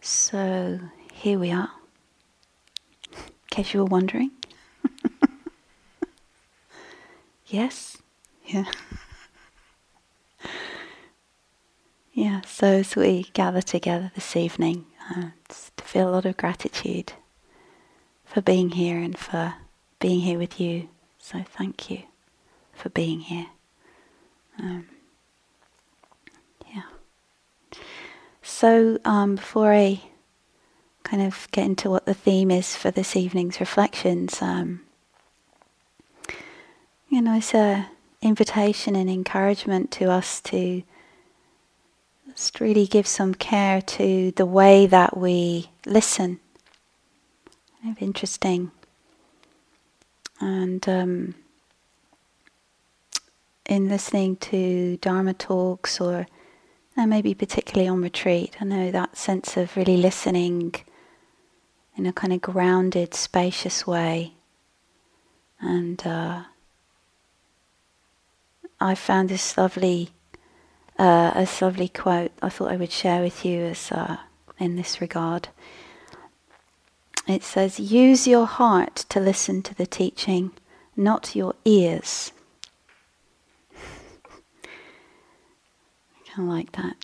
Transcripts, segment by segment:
So here we are, in case you were wondering. yes? Yeah. yeah, so as we gather together this evening, uh, to feel a lot of gratitude for being here and for being here with you. So thank you for being here. Um, So, um, before I kind of get into what the theme is for this evening's reflections, um, you know, it's an invitation and encouragement to us to just really give some care to the way that we listen. Kind of interesting. And um, in listening to Dharma talks or and maybe particularly on retreat, I know that sense of really listening in a kind of grounded, spacious way. And uh, I found this lovely, uh, a lovely quote I thought I would share with you as uh, in this regard. It says, "Use your heart to listen to the teaching, not your ears." Of like that.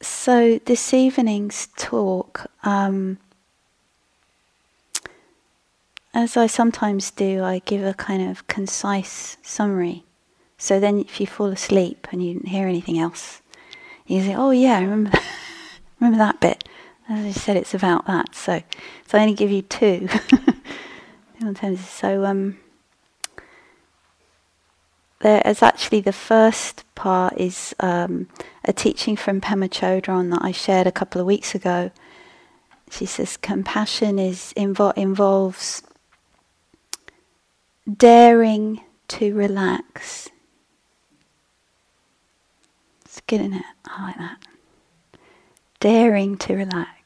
So, this evening's talk, um, as I sometimes do, I give a kind of concise summary. So then, if you fall asleep and you didn't hear anything else, you say, "Oh yeah, I remember remember that bit." As I said, it's about that. So, so I only give you two. so, um, there is actually the first part is um, a teaching from Pema Chodron that I shared a couple of weeks ago. She says compassion is invo- involves daring to relax. It's good, isn't it? I like that. Daring to relax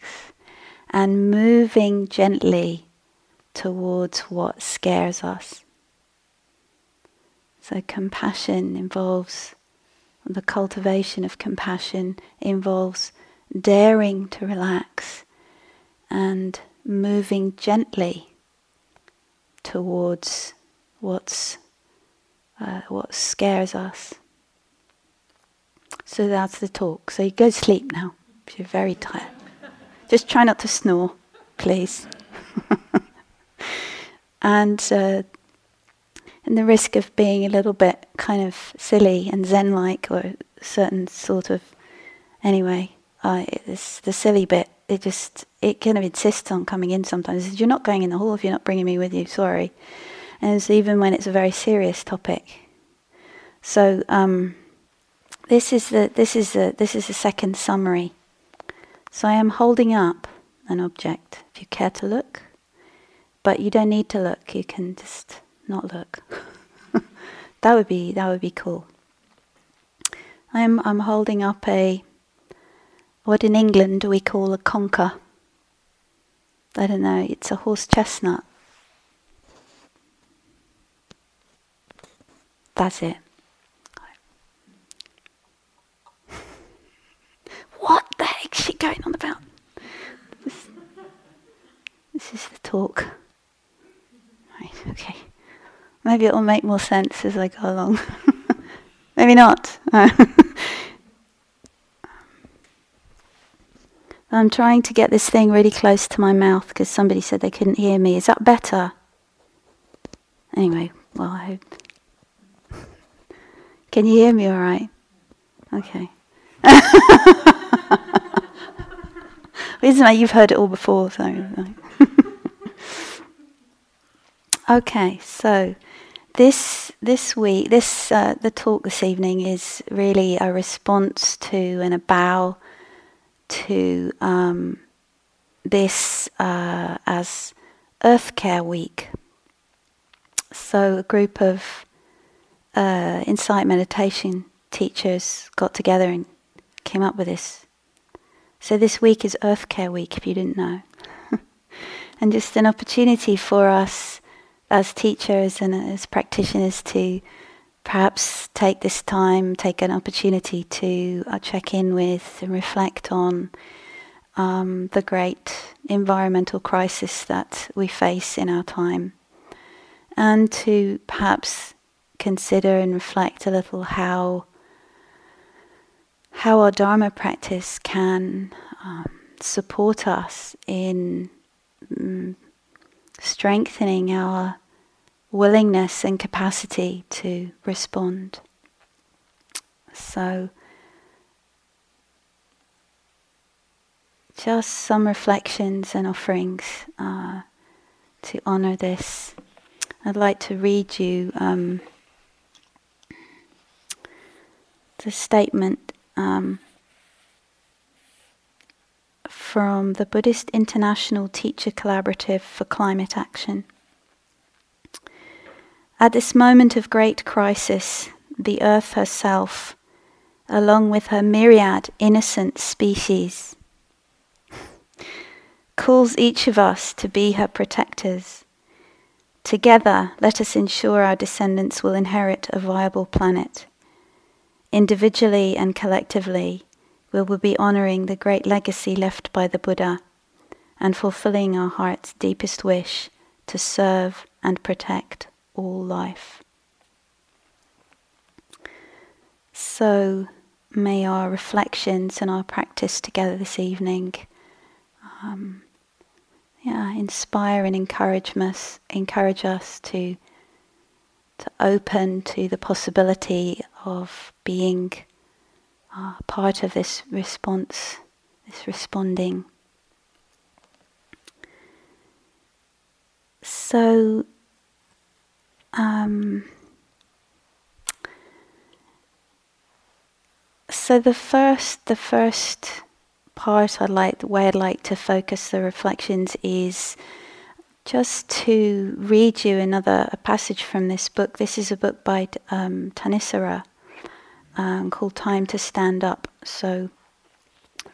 and moving gently towards what scares us. So, compassion involves the cultivation of compassion involves daring to relax and moving gently towards what's uh, what scares us. So that's the talk. So you go to sleep now if you're very tired. Just try not to snore, please. and uh, and the risk of being a little bit kind of silly and zen-like, or certain sort of anyway. Uh, it's the silly bit. It just it kind of insists on coming in sometimes. You're not going in the hall if you're not bringing me with you. Sorry. And it's even when it's a very serious topic. So um, this is the this is the this is the second summary so I am holding up an object, if you care to look. But you don't need to look, you can just not look. that would be that would be cool. I'm I'm holding up a what in England do we call a conker. I don't know, it's a horse chestnut. That's it. what the heck she going on about? This, this is the talk. Right, okay. Maybe it will make more sense as I go along. Maybe not. I'm trying to get this thing really close to my mouth because somebody said they couldn't hear me. Is that better? Anyway, well, I hope. Can you hear me all right? Okay. Isn't it? You've heard it all before, so. okay, so this this week, this uh, the talk this evening is really a response to and a bow to um, this uh, as Earth Care Week. So a group of uh, insight meditation teachers got together and came up with this. So this week is Earth Care Week, if you didn't know. and just an opportunity for us as teachers and as practitioners to perhaps take this time, take an opportunity to uh, check in with and reflect on um, the great environmental crisis that we face in our time, and to perhaps consider and reflect a little how how our Dharma practice can um, support us in um, strengthening our willingness and capacity to respond. So, just some reflections and offerings uh, to honor this. I'd like to read you um, the statement um, from the Buddhist International Teacher Collaborative for Climate Action. At this moment of great crisis, the earth herself, along with her myriad innocent species, calls each of us to be her protectors. Together, let us ensure our descendants will inherit a viable planet. Individually and collectively, we will be honoring the great legacy left by the Buddha and fulfilling our heart's deepest wish to serve and protect all life. So may our reflections and our practice together this evening um, yeah, inspire and encourage us, encourage us to, to open to the possibility of being uh, part of this response, this responding. So um, so the first, the first part I'd like, the way I'd like to focus the reflections is just to read you another passage from this book. This is a book by um, Thanissaro um, called "Time to Stand Up." So,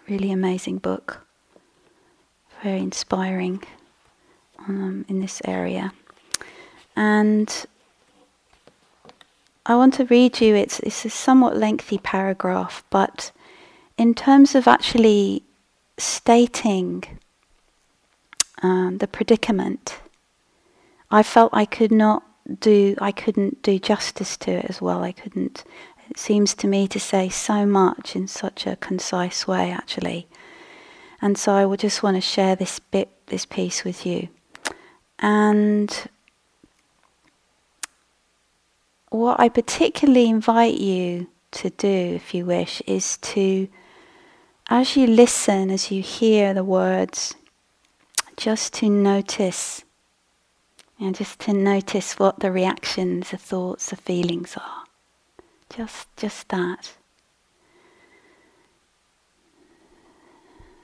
really amazing book, very inspiring um, in this area. And I want to read you, it's, it's a somewhat lengthy paragraph, but in terms of actually stating um, the predicament, I felt I could not do, I couldn't do justice to it as well. I couldn't, seems to me to say so much in such a concise way, actually. And so I would just want to share this bit, this piece with you. And what I particularly invite you to do, if you wish, is to, as you listen, as you hear the words, just to notice, and just to notice what the reactions, the thoughts, the feelings are. Just, just that.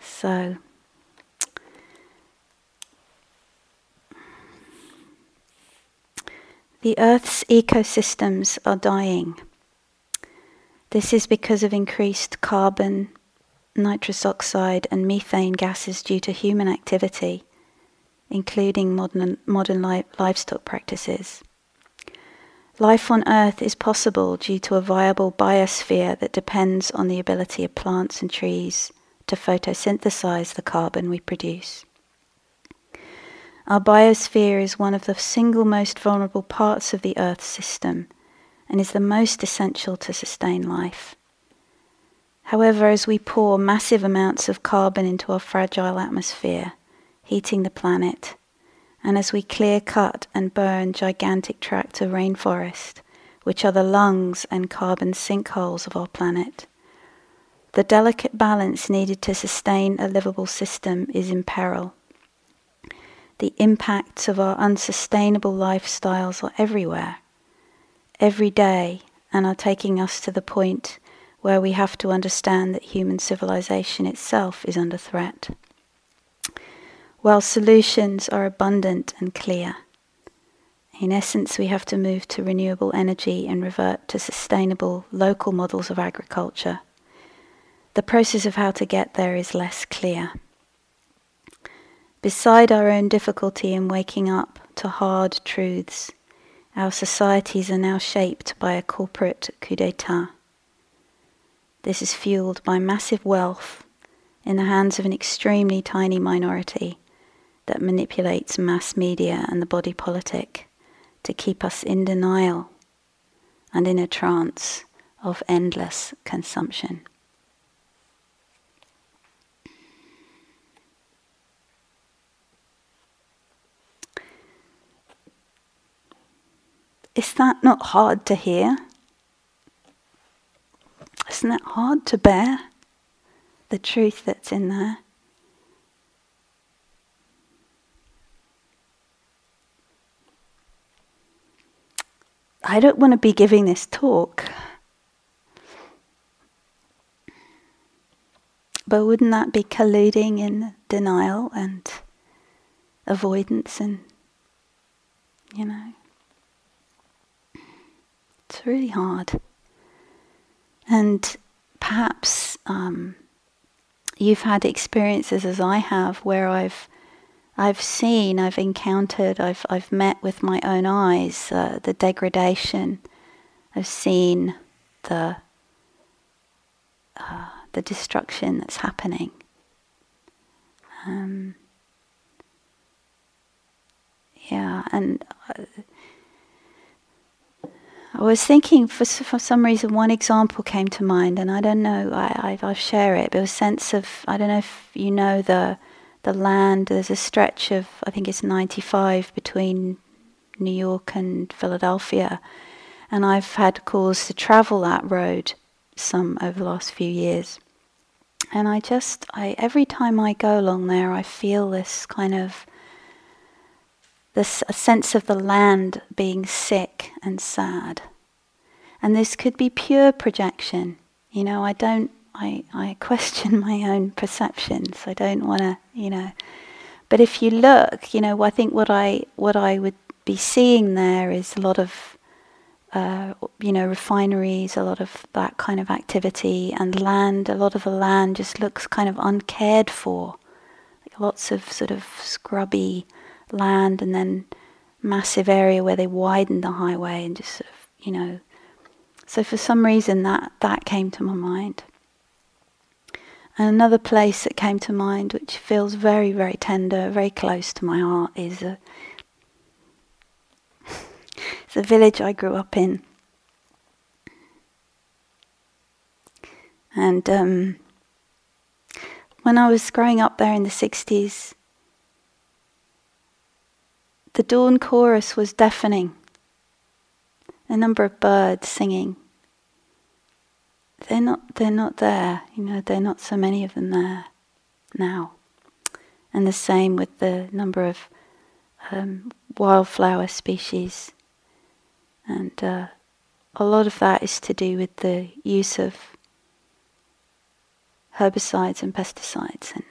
So. The Earth's ecosystems are dying. This is because of increased carbon, nitrous oxide, and methane gases due to human activity, including modern, modern li- livestock practices. Life on Earth is possible due to a viable biosphere that depends on the ability of plants and trees to photosynthesize the carbon we produce. Our biosphere is one of the single most vulnerable parts of the Earth system and is the most essential to sustain life. However, as we pour massive amounts of carbon into our fragile atmosphere, heating the planet, and as we clear cut and burn gigantic tracts of rainforest, which are the lungs and carbon sinkholes of our planet, the delicate balance needed to sustain a livable system is in peril the impacts of our unsustainable lifestyles are everywhere, every day, and are taking us to the point where we have to understand that human civilization itself is under threat. While solutions are abundant and clear, in essence, we have to move to renewable energy and revert to sustainable local models of agriculture. The process of how to get there is less clear. Beside our own difficulty in waking up to hard truths. Our societies are now shaped by a corporate coup d'etat. This is fueled by massive wealth in the hands of an extremely tiny minority that manipulates mass media and the body politic to keep us in denial and in a trance of endless consumption. Is that not hard to hear? Isn't it hard to bear the truth that's in there? I don't want to be giving this talk. But wouldn't that be colluding in denial and avoidance and, you know? It's really hard. And perhaps um, you've had experiences as I have where I've I've seen, I've encountered, I've I've met with my own eyes uh, the degradation. I've seen the uh, the destruction that's happening. Um, yeah, and uh, I was thinking for for some reason one example came to mind, and I don't know. I I will share it. But a sense of I don't know if you know the the land. There's a stretch of I think it's 95 between New York and Philadelphia, and I've had cause to travel that road some over the last few years. And I just I every time I go along there, I feel this kind of this a sense of the land being sick and sad. And this could be pure projection. You know, I don't, I, I question my own perceptions. I don't want to, you know. But if you look, you know, I think what I, what I would be seeing there is a lot of, uh, you know, refineries, a lot of that kind of activity, and land. A lot of the land just looks kind of uncared for. Like lots of sort of scrubby land and then massive area where they widened the highway and just sort of, you know. So for some reason that, that came to my mind. And another place that came to mind, which feels very, very tender, very close to my heart, is it's a village I grew up in. And um, when I was growing up there in the 60s, the dawn chorus was deafening. A number of birds singing. They're not, they're not there, you know, there are not so many of them there now. And the same with the number of um, wildflower species. And uh, a lot of that is to do with the use of herbicides and pesticides and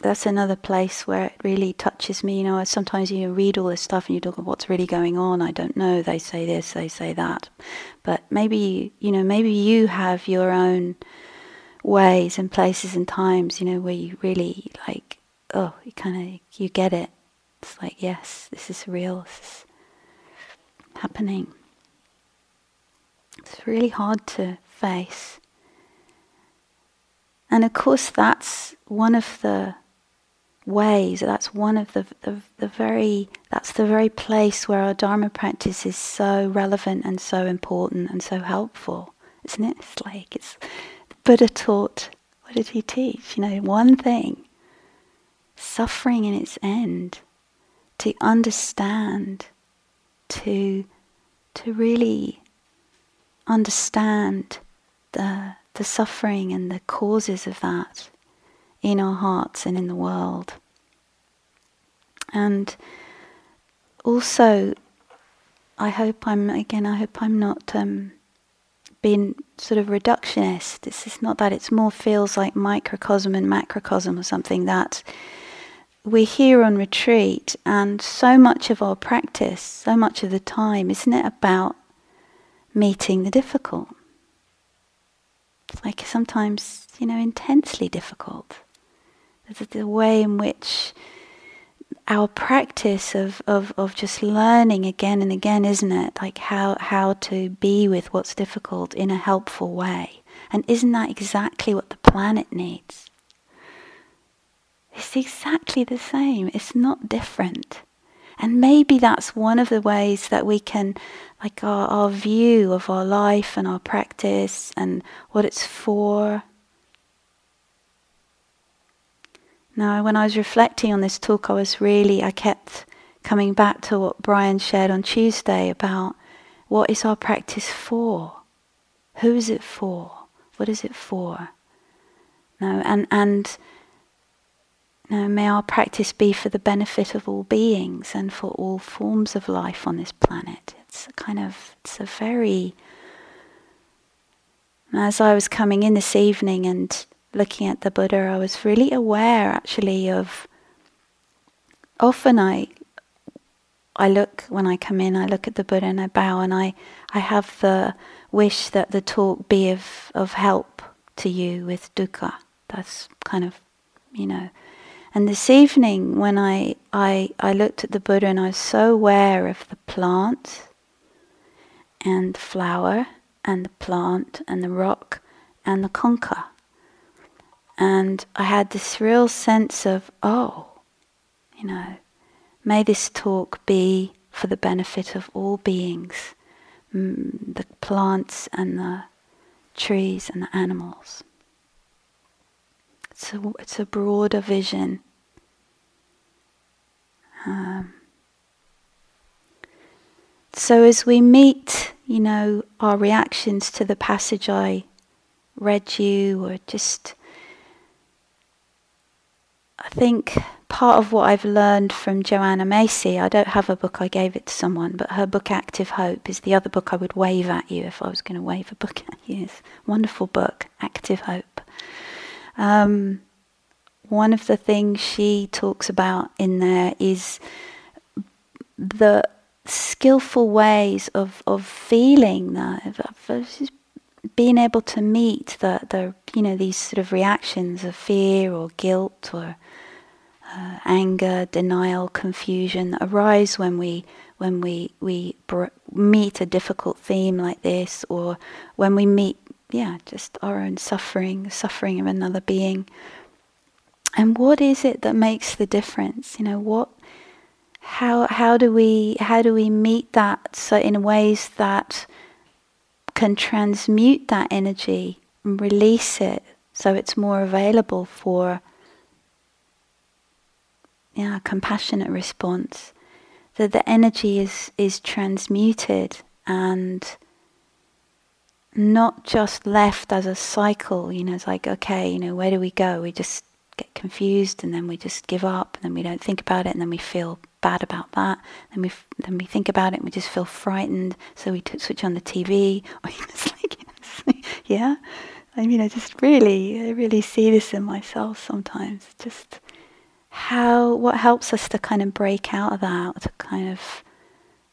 that's another place where it really touches me. You know, sometimes you read all this stuff and you talk about what's really going on. I don't know. They say this, they say that, but maybe you know, maybe you have your own ways and places and times. You know, where you really like, oh, you kind of you get it. It's like, yes, this is real. This is happening. It's really hard to face. And of course, that's one of the ways. That's one of the, the, the very that's the very place where our Dharma practice is so relevant and so important and so helpful, isn't it? It's like it's Buddha taught. What did he teach? You know, one thing: suffering in its end. To understand, to to really understand the the suffering and the causes of that in our hearts and in the world. And also, I hope I'm, again, I hope I'm not um, being sort of reductionist. This is not that, it's more feels like microcosm and macrocosm or something that we're here on retreat, and so much of our practice, so much of the time, isn't it about meeting the difficult? It's like sometimes, you know, intensely difficult. The, the way in which our practice of, of, of just learning again and again, isn't it? Like how, how to be with what's difficult in a helpful way. And isn't that exactly what the planet needs? It's exactly the same. It's not different. And maybe that's one of the ways that we can, like our, our view of our life and our practice and what it's for. Now, when I was reflecting on this talk, I was really, I kept coming back to what Brian shared on Tuesday about what is our practice for? Who is it for? What is it for? No, and, and now, may our practice be for the benefit of all beings and for all forms of life on this planet. It's a kind of, it's a very. As I was coming in this evening and looking at the Buddha, I was really aware actually of. Often I, I look when I come in, I look at the Buddha and I bow, and I, I have the wish that the talk be of of help to you with dukkha. That's kind of, you know, and this evening, when I, I, I looked at the Buddha and I was so aware of the plant and the flower and the plant and the rock and the conker. And I had this real sense of, oh, you know, may this talk be for the benefit of all beings, mm, the plants and the trees and the animals. It's a, it's a broader vision. Um, so as we meet, you know, our reactions to the passage I read you, or just, I think part of what I've learned from Joanna Macy, I don't have a book, I gave it to someone, but her book Active Hope is the other book I would wave at you if I was going to wave a book at you. It's wonderful book, Active Hope. Um, one of the things she talks about in there is the skillful ways of, of feeling that, of being able to meet the, the, you know, these sort of reactions of fear or guilt or uh, anger, denial, confusion that arise when we when we we br- meet a difficult theme like this, or when we meet yeah, just our own suffering, suffering of another being. And what is it that makes the difference? You know, what how how do we how do we meet that so in ways that can transmute that energy and release it so it's more available for yeah, compassionate response. That the energy is is transmuted and not just left as a cycle, you know, it's like, okay, you know, where do we go? We just get confused and then we just give up and then we don't think about it and then we feel bad about that. Then we f- then we think about it and we just feel frightened, so we t- switch on the TV. It's like, yeah, I mean, I just really, I really see this in myself sometimes. Just how, what helps us to kind of break out of that, to kind of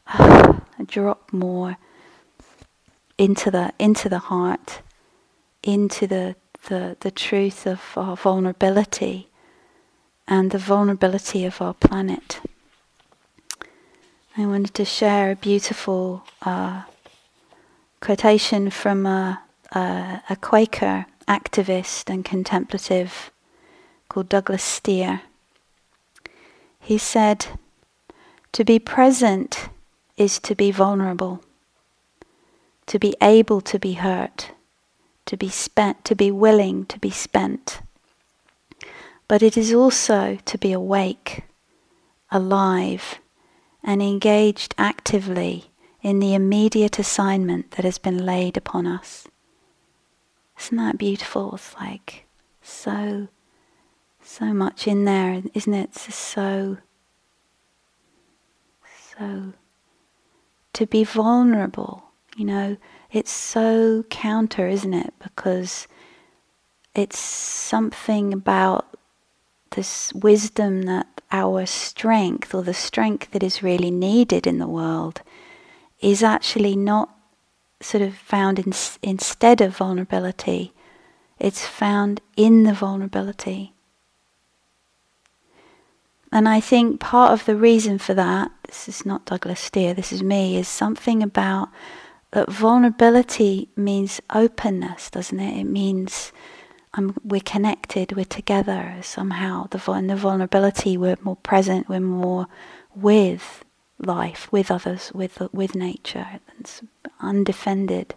uh, drop more into the into the heart, into the the, the truth of our vulnerability and the vulnerability of our planet. I wanted to share a beautiful uh, quotation from a, a, a Quaker activist and contemplative called Douglas Steere. He said, To be present is to be vulnerable to be able to be hurt, to be spent, to be willing to be spent. But it is also to be awake, alive, and engaged actively in the immediate assignment that has been laid upon us. Isn't that beautiful? It's like so, so much in there, isn't it? It's so, so. To be vulnerable you know, it's so counter, isn't it? Because it's something about this wisdom that our strength, or the strength that is really needed in the world, is actually not sort of found in, instead of vulnerability, it's found in the vulnerability. and I think part of the reason for that, this is not Douglas Steere, this is me, is something about that vulnerability means openness, doesn't it? It means um, we're connected, we're together somehow. The, the vulnerability, we're more present, we're more with life, with others, with with nature, it's undefended,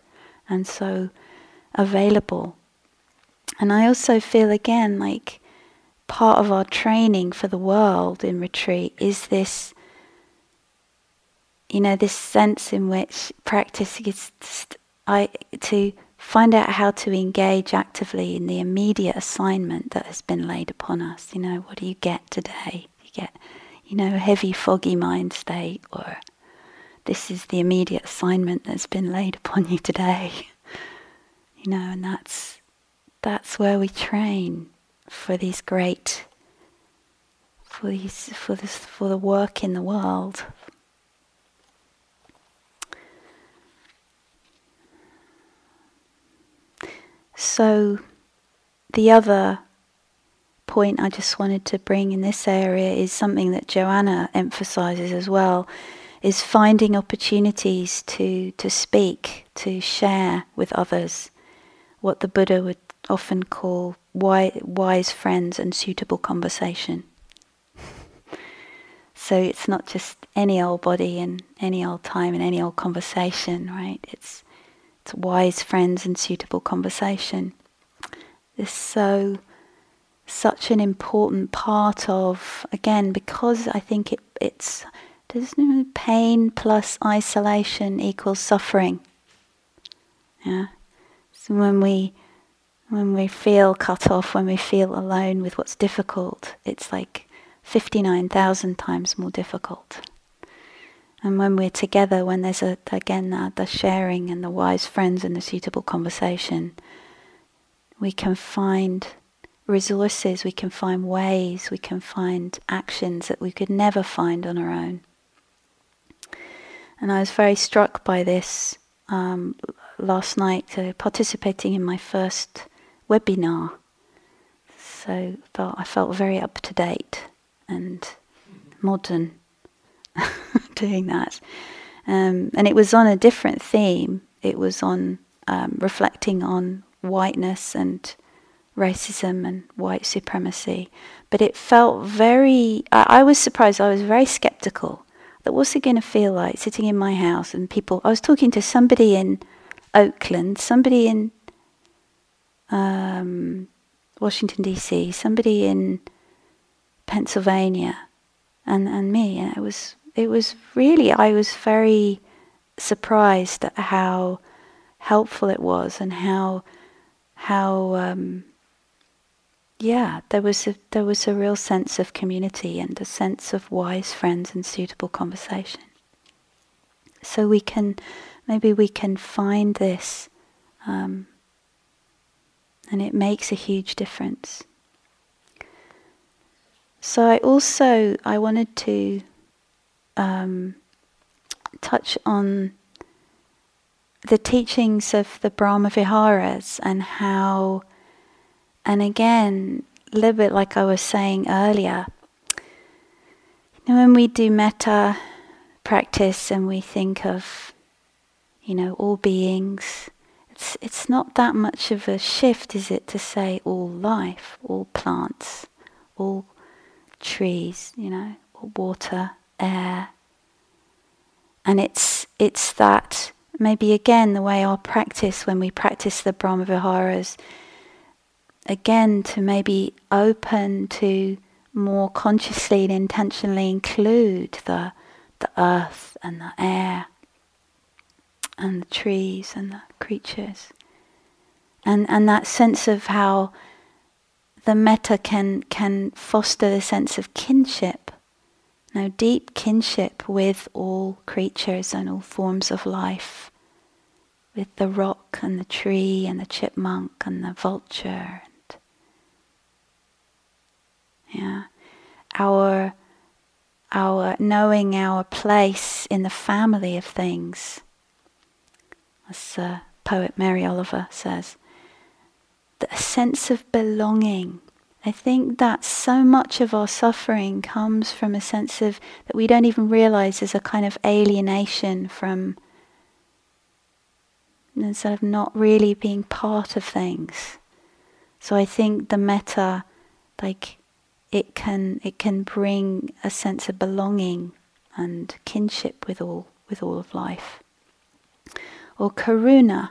and so available. And I also feel again like part of our training for the world in retreat is this you know this sense in which practice is I to find out how to engage actively in the immediate assignment that has been laid upon us you know what do you get today you get you know a heavy foggy mind state or this is the immediate assignment that's been laid upon you today you know and that's that's where we train for these great for these for this for the work in the world. So the other point I just wanted to bring in this area is something that Joanna emphasizes as well is finding opportunities to to speak, to share with others what the Buddha would often call wise friends and suitable conversation. so it's not just any old body and any old time and any old conversation, right? It's it's wise friends and suitable conversation. This so such an important part of again because I think it it's no pain plus isolation equals suffering. Yeah. So when we when we feel cut off, when we feel alone with what's difficult, it's like 59,000 times more difficult. And when we're together, when there's a, again the, the sharing and the wise friends and the suitable conversation, we can find resources, we can find ways, we can find actions that we could never find on our own. And I was very struck by this um, last night, uh, participating in my first webinar. So I felt very up to date and modern doing that. Um, and it was on a different theme. It was on um, reflecting on whiteness and racism and white supremacy. But it felt very, I, I was surprised, I was very skeptical that what's it going to feel like sitting in my house and people, I was talking to somebody in Oakland, somebody in um, Washington D.C., somebody in Pennsylvania, and and me, and it was it was really I was very surprised at how helpful it was and how how um, yeah there was a there was a real sense of community and a sense of wise friends and suitable conversation. So we can maybe we can find this. Um, and it makes a huge difference. So I also I wanted to um, touch on the teachings of the Brahma Viharas and how, and again, a little bit like I was saying earlier, you know, when we do metta practice and we think of, you know, all beings it's it's not that much of a shift, is it, to say all life, all plants, all trees, you know, all water, air. And it's it's that maybe again the way our practice when we practice the Brahma Viharas, again to maybe open to more consciously and intentionally include the the earth and the air and the trees and the creatures. And, and that sense of how the metta can, can foster the sense of kinship, now deep kinship with all creatures and all forms of life, with the rock and the tree and the chipmunk and the vulture. And, yeah, our our knowing our place in the family of things as uh, poet Mary Oliver says, a sense of belonging, I think that so much of our suffering comes from a sense of that we don't even realize there's a kind of alienation from instead of not really being part of things. So I think the metta, like it can it can bring a sense of belonging and kinship with all with all of life. Or karuna,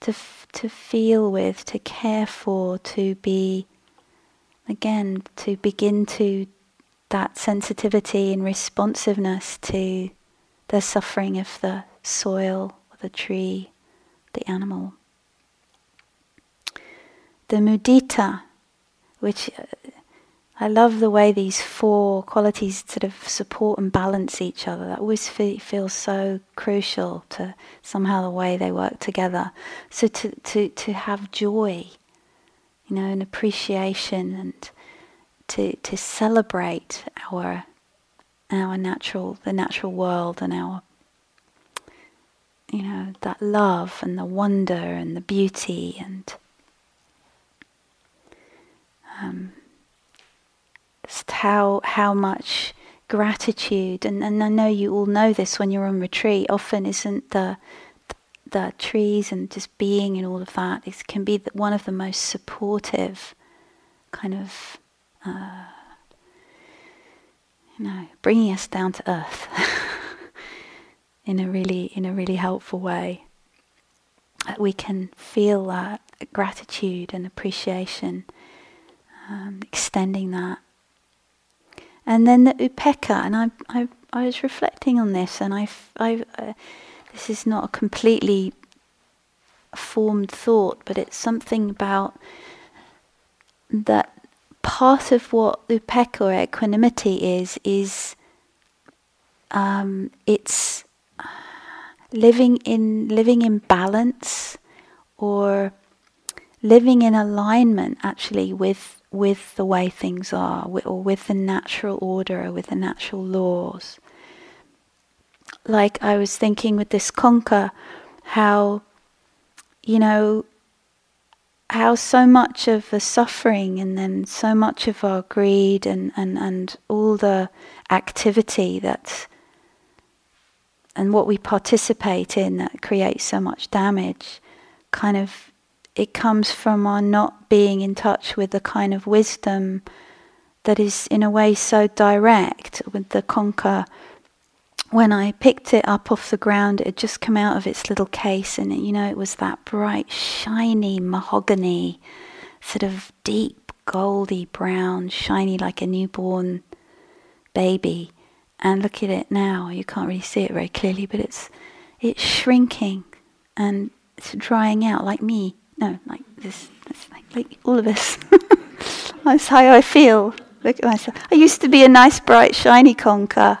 to f- to feel with, to care for, to be again to begin to that sensitivity and responsiveness to the suffering of the soil, the tree, the animal. The mudita, which uh, I love the way these four qualities sort of support and balance each other. That always fe- feels so crucial to somehow the way they work together. So to, to, to have joy, you know, an appreciation and to, to celebrate our our natural the natural world and our you know that love and the wonder and the beauty and um, just how how much gratitude and, and I know you all know this when you're on retreat often isn't the the trees and just being and all of that it can be one of the most supportive kind of uh, you know bringing us down to earth in a really in a really helpful way that we can feel that gratitude and appreciation um, extending that. And then the upekkha, and I, I, I was reflecting on this, and I, I, uh, this is not a completely formed thought, but it's something about that part of what upekkha or equanimity is, is um, it's living in living in balance or living in alignment actually with with the way things are, or with the natural order, or with the natural laws. Like I was thinking with this conker, how, you know, how so much of the suffering and then so much of our greed and, and, and all the activity that and what we participate in that creates so much damage kind of it comes from our not being in touch with the kind of wisdom that is in a way so direct with the conker when I picked it up off the ground, it had just come out of its little case, and you know, it was that bright, shiny mahogany, sort of deep, goldy brown, shiny like a newborn baby. And look at it now. You can't really see it very clearly, but it's it's shrinking and it's drying out like me. No, like this, like, like all of us. That's how I feel. Look at myself. I used to be a nice, bright, shiny conker.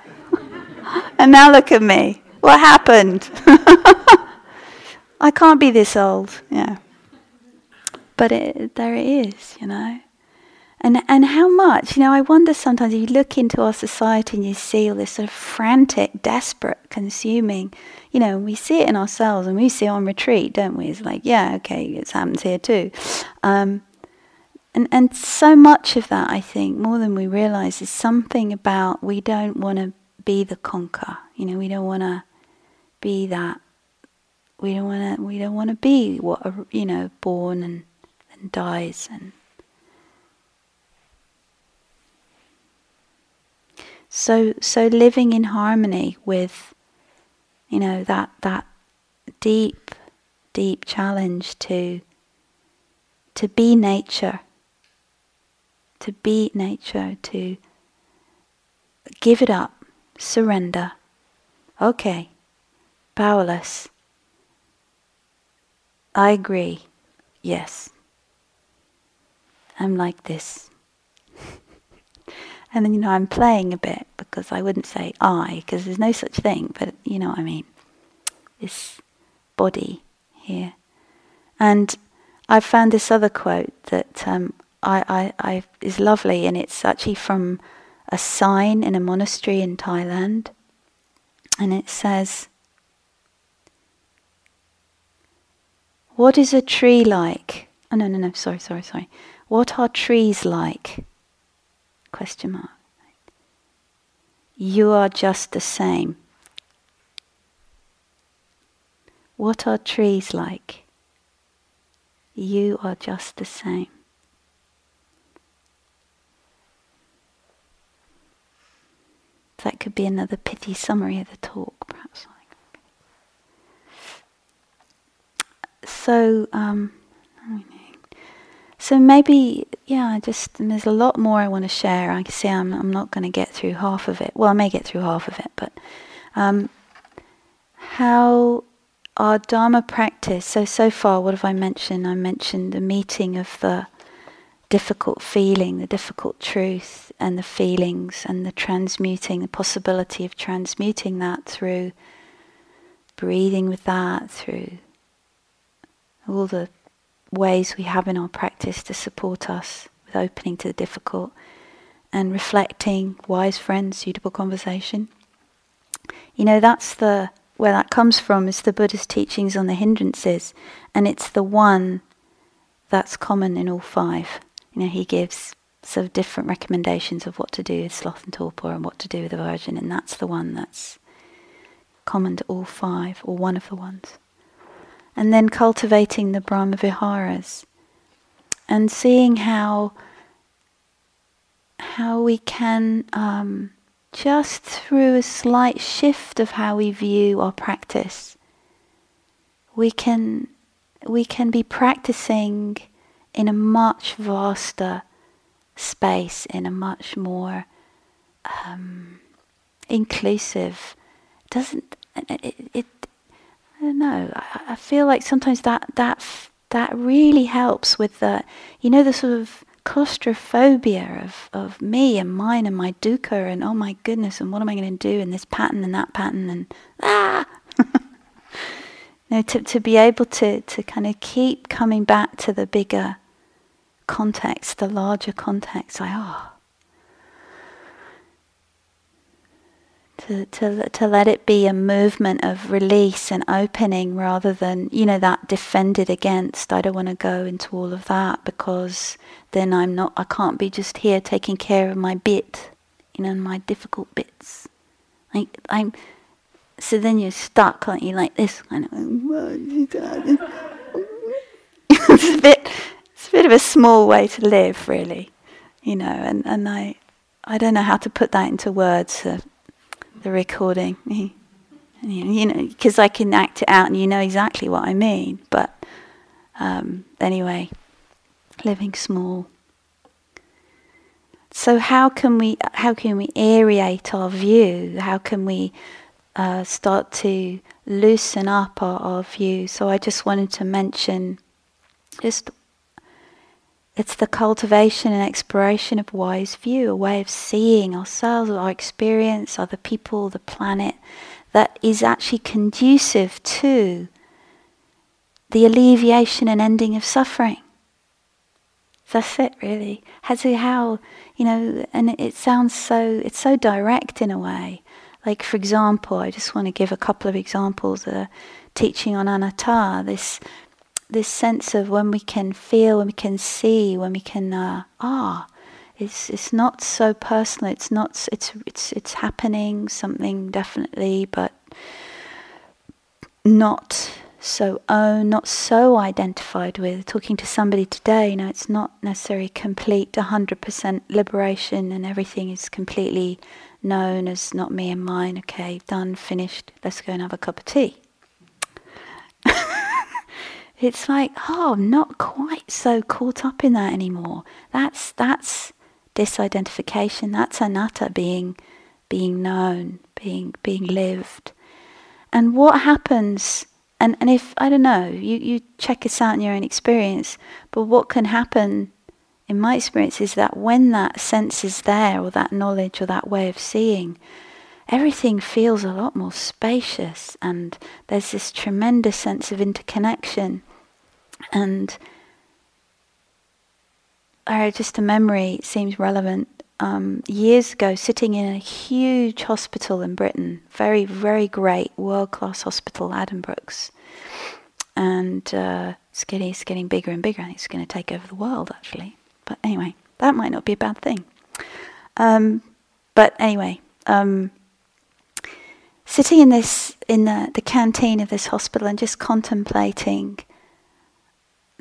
and now look at me. What happened? I can't be this old. Yeah. But it, there it is, you know. And, and how much, you know, I wonder sometimes you look into our society and you see all this sort of frantic, desperate consuming, you know, we see it in ourselves and we see it on retreat, don't we? It's like, yeah, okay, it's happened here too. Um, and, and so much of that, I think, more than we realize, is something about we don't want to be the conker. You know, we don't want to be that. We don't want to. We don't want to be what you know, born and, and dies and So so living in harmony with you know that that deep deep challenge to to be nature to be nature to give it up surrender. Okay powerless. I agree. Yes. I'm like this and then, you know, I'm playing a bit because I wouldn't say I, because there's no such thing, but you know what I mean. This body here. And I found this other quote that um, I, I, I, is lovely, and it's actually from a sign in a monastery in Thailand. And it says, What is a tree like? Oh, no, no, no, sorry, sorry, sorry. What are trees like? Question mark. You are just the same. What are trees like? You are just the same. That could be another pithy summary of the talk, perhaps. So, um, so maybe, yeah, just there's a lot more I want to share. I can see I'm I'm not going to get through half of it. Well, I may get through half of it, but um, how our Dharma practice. So so far, what have I mentioned? I mentioned the meeting of the difficult feeling, the difficult truth, and the feelings, and the transmuting, the possibility of transmuting that through breathing with that, through all the ways we have in our practice to support us with opening to the difficult and reflecting, wise friends, suitable conversation. You know, that's the where that comes from is the Buddha's teachings on the hindrances, and it's the one that's common in all five. You know, he gives sort of different recommendations of what to do with sloth and torpor and what to do with aversion, and that's the one that's common to all five, or one of the ones and then cultivating the Brahma Viharas and seeing how how we can um, just through a slight shift of how we view our practice, we can we can be practicing in a much vaster space, in a much more um, inclusive. Doesn't it, it I don't know. I, I feel like sometimes that that that really helps with the, you know, the sort of claustrophobia of, of me and mine and my dukkha and oh my goodness and what am I going to do in this pattern and that pattern and ah. you know, to to be able to to kind of keep coming back to the bigger context, the larger context. Like oh, to, to, to let it be a movement of release and opening rather than, you know, that defended against. I don't want to go into all of that because then I'm not, I can't be just here taking care of my bit, you know, my difficult bits. Like, I'm, so then you're stuck, aren't you, like this kind of, it's a bit, it's a bit of a small way to live, really, you know, and, and I, I don't know how to put that into words. Uh, the recording. You know, because I can act it out and you know exactly what I mean. But um, anyway, living small. So how can we how can we aerate our view? How can we uh, start to loosen up our, our view? So I just wanted to mention just it's the cultivation and exploration of wise view, a way of seeing ourselves, our experience, other people, the planet, that is actually conducive to the alleviation and ending of suffering. That's it, really. As to how, you know, and it sounds so, it's so direct in a way. Like, for example, I just want to give a couple of examples. Uh, teaching on anatta, this this sense of when we can feel, when we can see, when we can uh, ah, it's it's not so personal. It's not. It's it's it's happening. Something definitely, but not so own, not so identified with. Talking to somebody today, you know, it's not necessarily complete, hundred percent liberation, and everything is completely known as not me and mine. Okay, done, finished. Let's go and have a cup of tea it's like, oh, I'm not quite so caught up in that anymore. That's that's disidentification. That's anatta being being known, being being lived. And what happens and, and if I don't know, you, you check this out in your own experience, but what can happen in my experience is that when that sense is there or that knowledge or that way of seeing, everything feels a lot more spacious and there's this tremendous sense of interconnection and uh, just a memory seems relevant. Um, years ago, sitting in a huge hospital in Britain, very, very great, world class hospital, Addenbrooke's. And uh, it's, getting, getting bigger and bigger. I think it's going to take over the world, actually. But anyway, that might not be a bad thing. Um, but anyway, um, sitting in this in the, the canteen of this hospital and just contemplating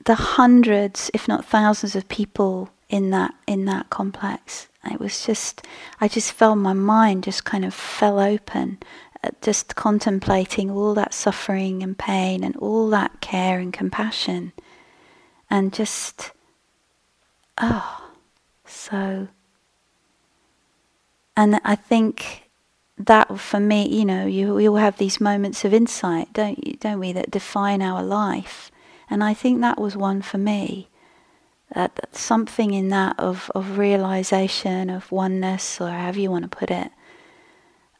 the hundreds, if not thousands, of people in that in that complex. It was just, I just felt my mind just kind of fell open, uh, just contemplating all that suffering and pain and all that care and compassion, and just, oh, so. And I think that for me, you know, you, we all have these moments of insight, don't you, don't we, that define our life. And I think that was one for me. That, that something in that of, of realization, of oneness, or however you want to put it,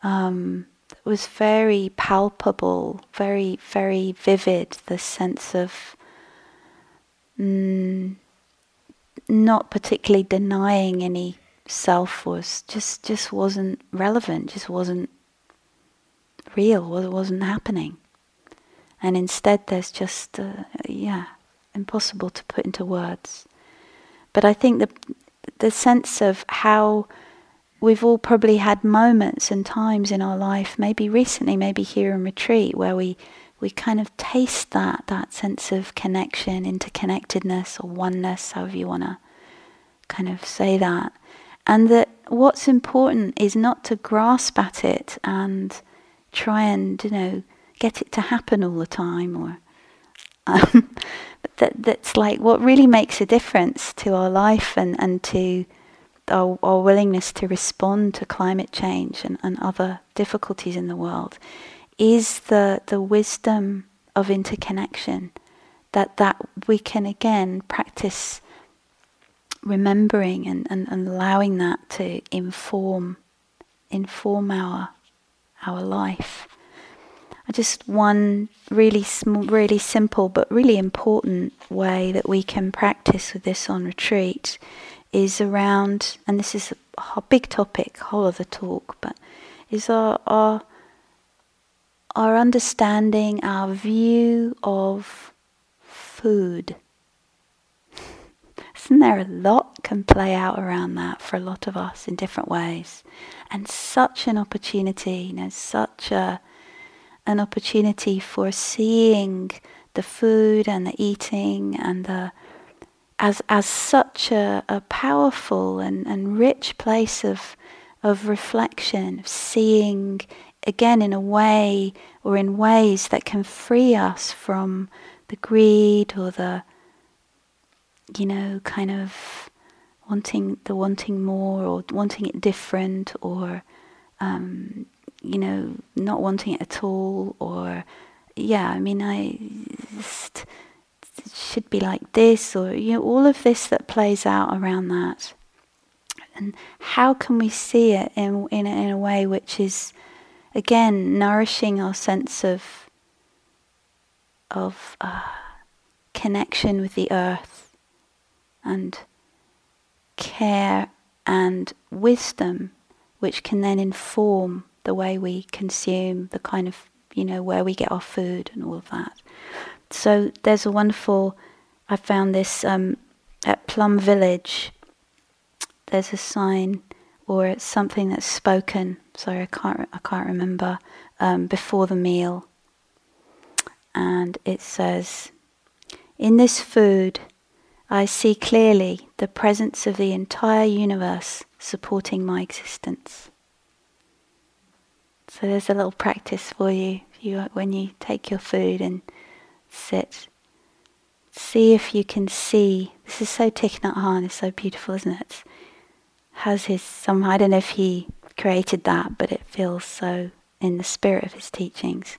um, was very palpable, very, very vivid, the sense of mm, not particularly denying any self was just just wasn't relevant, just wasn't real, wasn't happening. And instead, there's just, uh, yeah, impossible to put into words. But I think the, the sense of how we've all probably had moments and times in our life, maybe recently, maybe here in retreat, where we, we kind of taste that, that sense of connection, interconnectedness, or oneness, however you want to kind of say that. And that what's important is not to grasp at it and try and, you know, get it to happen all the time or um, that that's like what really makes a difference to our life and, and to our, our willingness to respond to climate change and, and other difficulties in the world is the the wisdom of interconnection. That that we can again practice remembering and, and, and allowing that to inform inform our our life just one really small, really simple but really important way that we can practice with this on retreat is around, and this is a big topic, whole of the talk, but is our, our our understanding, our view of food. Isn't there a lot can play out around that for a lot of us in different ways? And such an opportunity, you know, such a an opportunity for seeing the food and the eating and the as as such a, a powerful and, and rich place of of reflection, of seeing again in a way or in ways that can free us from the greed or the you know kind of wanting the wanting more or wanting it different or um, you know, not wanting it at all, or yeah, I mean, I just, should be like this, or you know, all of this that plays out around that. And how can we see it in in, in a way which is, again, nourishing our sense of of uh, connection with the earth and care and wisdom, which can then inform the way we consume, the kind of, you know, where we get our food and all of that. So there's a wonderful, I found this um, at Plum Village. There's a sign or it's something that's spoken. Sorry, I can't, I can't remember. Um, before the meal, and it says, "In this food, I see clearly the presence of the entire universe supporting my existence." So there's a little practice for you, you when you take your food and sit. See if you can see. This is so Thich Nhat Hanh. It's so beautiful, isn't it? It's, has his some. I don't know if he created that, but it feels so in the spirit of his teachings.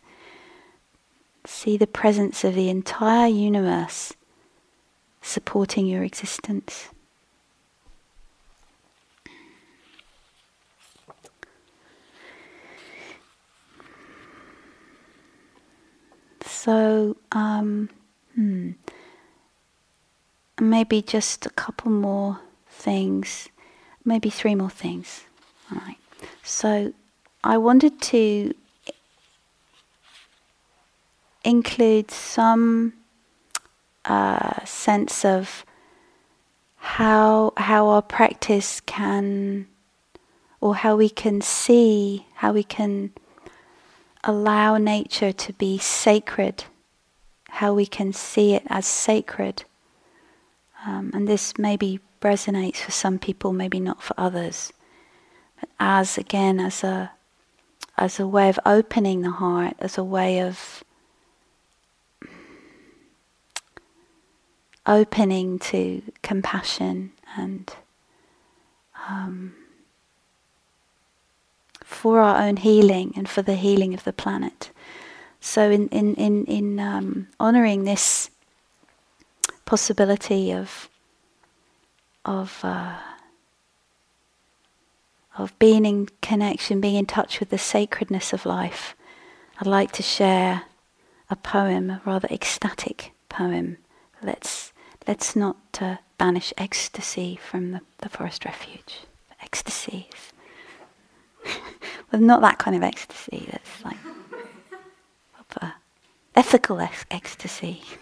See the presence of the entire universe supporting your existence. So, um, hmm, maybe just a couple more things, maybe three more things. All right. So, I wanted to include some uh, sense of how how our practice can or how we can see how we can allow nature to be sacred how we can see it as sacred. Um, and this maybe resonates for some people maybe not for others. But as again as a as a way of opening the heart as a way of opening to compassion and um, for our own healing and for the healing of the planet. So, in in in in um, honoring this possibility of of uh, of being in connection, being in touch with the sacredness of life, I'd like to share a poem, a rather ecstatic poem. Let's let's not uh, banish ecstasy from the, the forest refuge. Ecstasy well, not that kind of ecstasy. That's like proper ethical ex- ecstasy.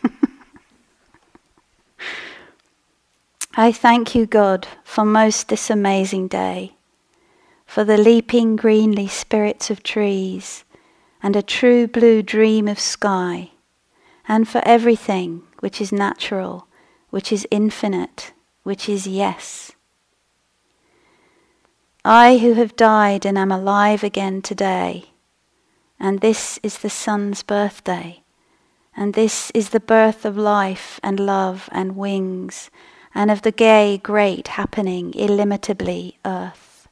I thank you, God, for most this amazing day, for the leaping greenly spirits of trees, and a true blue dream of sky, and for everything which is natural which is infinite, which is yes. I who have died and am alive again today, and this is the sun's birthday, and this is the birth of life and love and wings, and of the gay, great happening illimitably earth.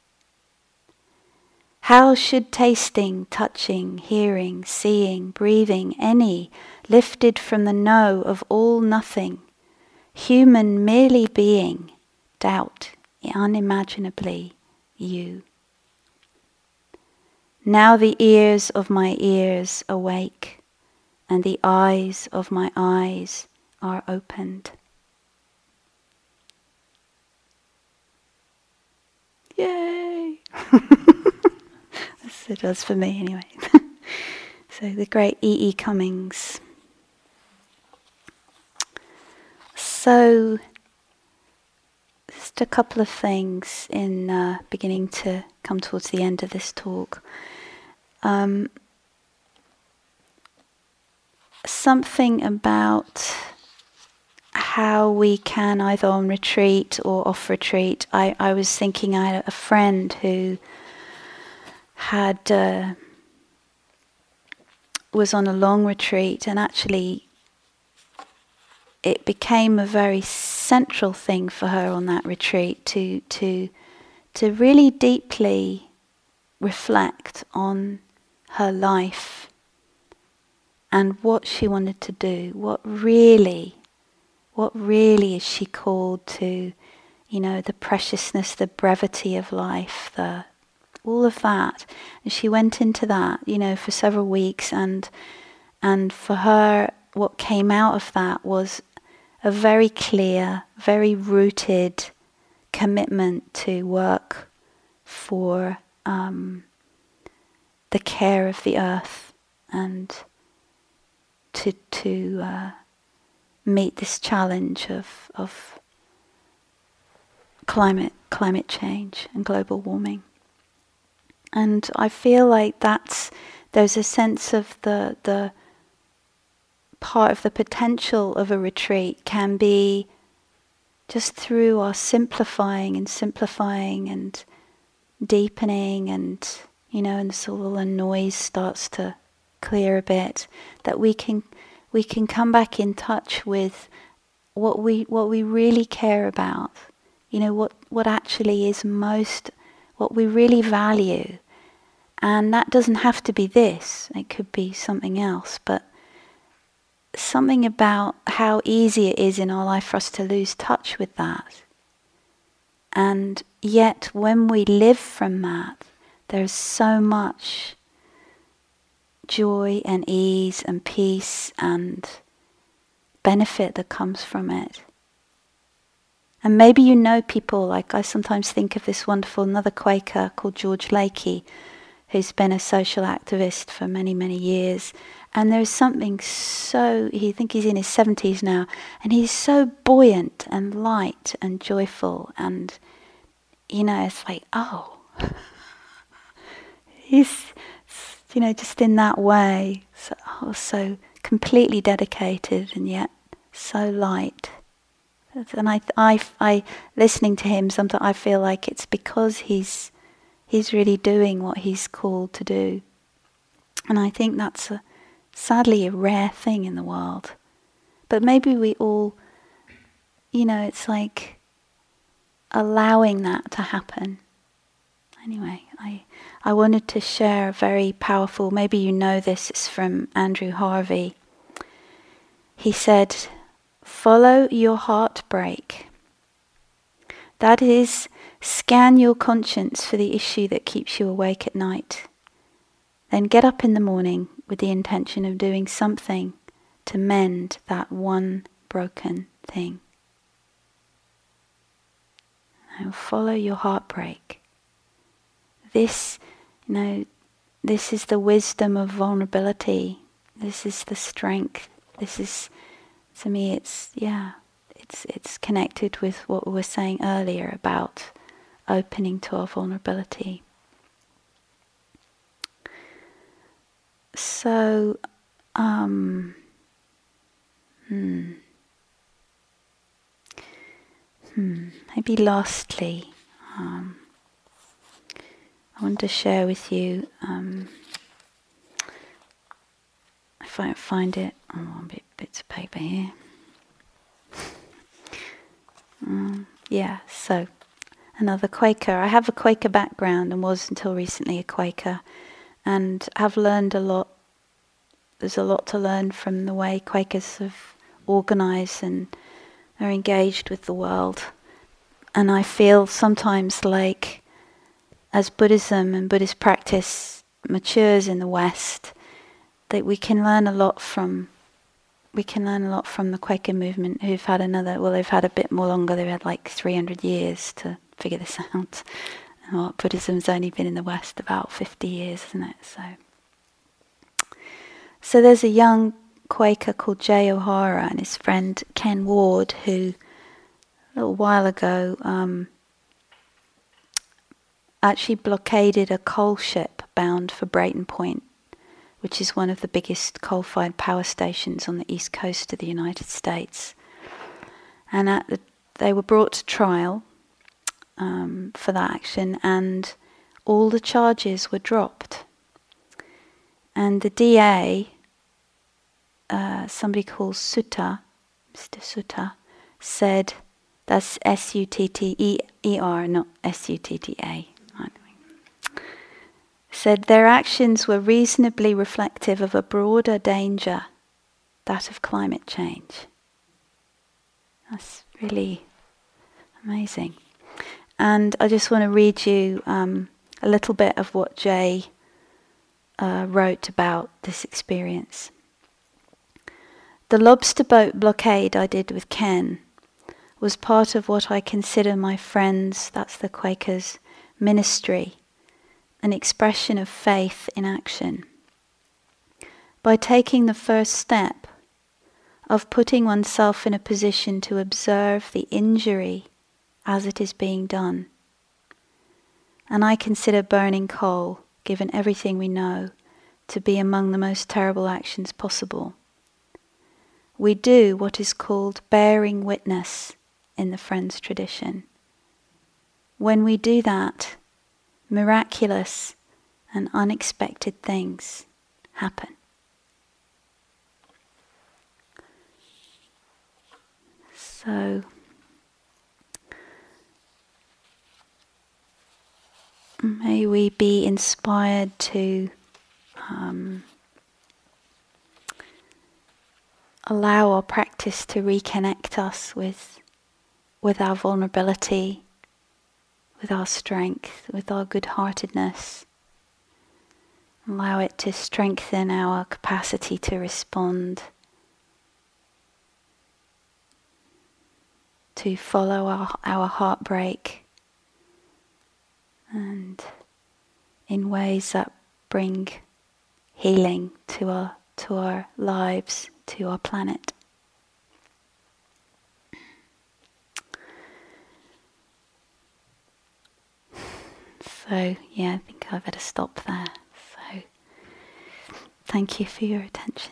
How should tasting, touching, hearing, seeing, breathing, any, lifted from the no of all nothing, human merely being, doubt unimaginably you. Now the ears of my ears awake, and the eyes of my eyes are opened. Yay! That's it does for me anyway. so the great E. E. Cummings. So, just a couple of things in uh, beginning to come towards the end of this talk. Um, something about how we can either on retreat or off retreat. I, I was thinking I had a friend who had uh, was on a long retreat and actually it became a very central thing for her on that retreat to to to really deeply reflect on her life and what she wanted to do, what really what really is she called to, you know, the preciousness, the brevity of life, the all of that. And she went into that, you know, for several weeks and and for her what came out of that was a very clear, very rooted commitment to work for um, the care of the earth and to to uh, meet this challenge of of climate climate change and global warming. And I feel like that's there's a sense of the the part of the potential of a retreat can be just through our simplifying and simplifying and deepening and you know and so all the noise starts to clear a bit that we can we can come back in touch with what we what we really care about. You know what what actually is most what we really value. And that doesn't have to be this. It could be something else but something about how easy it is in our life for us to lose touch with that. And yet, when we live from that, there's so much joy and ease and peace and benefit that comes from it. And maybe you know people, like I sometimes think of this wonderful another Quaker called George Lakey, who's been a social activist for many, many years. And there's something so, he think he's in his 70s now, and he's so buoyant and light and joyful. And, you know, it's like, oh, he's, you know, just in that way, so, oh, so completely dedicated and yet so light. And I, I, I, listening to him, sometimes I feel like it's because he's, he's really doing what he's called to do. And I think that's a, sadly a rare thing in the world. But maybe we all, you know, it's like allowing that to happen. Anyway, I, I wanted to share a very powerful, maybe you know this, it's from Andrew Harvey. He said, Follow your heartbreak. That is, scan your conscience for the issue that keeps you awake at night. Then get up in the morning with the intention of doing something to mend that one broken thing. Now follow your heartbreak. This, you know, this is the wisdom of vulnerability. This is the strength. This is to me it's yeah it's it's connected with what we were saying earlier about opening to our vulnerability so um, hmm. Hmm. maybe lastly um, I want to share with you um, if I find it oh, bit bits of paper here. Um, yeah, so another Quaker. I have a Quaker background and was until recently a Quaker, and have learned a lot. There's a lot to learn from the way Quakers have organised and are engaged with the world. And I feel sometimes like, as Buddhism and Buddhist practice matures in the West, that we can learn a lot from we can learn a lot from the Quaker movement, who've had another, well, they've had a bit more longer, they've had like 300 years to figure this out. What Buddhism's only been in the West about 50 years, isn't it? So, so there's a young Quaker called Jay O'Hara and his friend Ken Ward, who a little while ago um, actually blockaded a coal ship bound for Brayton Point which is one of the biggest coal fired power stations on the east coast of the United States. And the, they were brought to trial um, for that action, and all the charges were dropped. And the DA, uh, somebody called Sutta, Mr. Sutta, said that's S U T T E R, not S U T T A said their actions were reasonably reflective of a broader danger, that of climate change. That's really amazing. And I just want to read you um, a little bit of what Jay uh, wrote about this experience. The lobster boat blockade I did with Ken was part of what I consider my friends, that's the Quakers, ministry an expression of faith in action. By taking the first step of putting oneself in a position to observe the injury as it is being done. And I consider burning coal, given everything we know, to be among the most terrible actions possible. We do what is called bearing witness in the Friends tradition. When we do that, miraculous and unexpected things happen. So, may we be inspired to um, allow our practice to reconnect us with, with our vulnerability with our strength, with our good heartedness. Allow it to strengthen our capacity to respond, to follow our, our heartbreak, and in ways that bring healing to our to our lives, to our planet. So, yeah, I think I better stop there. So, thank you for your attention.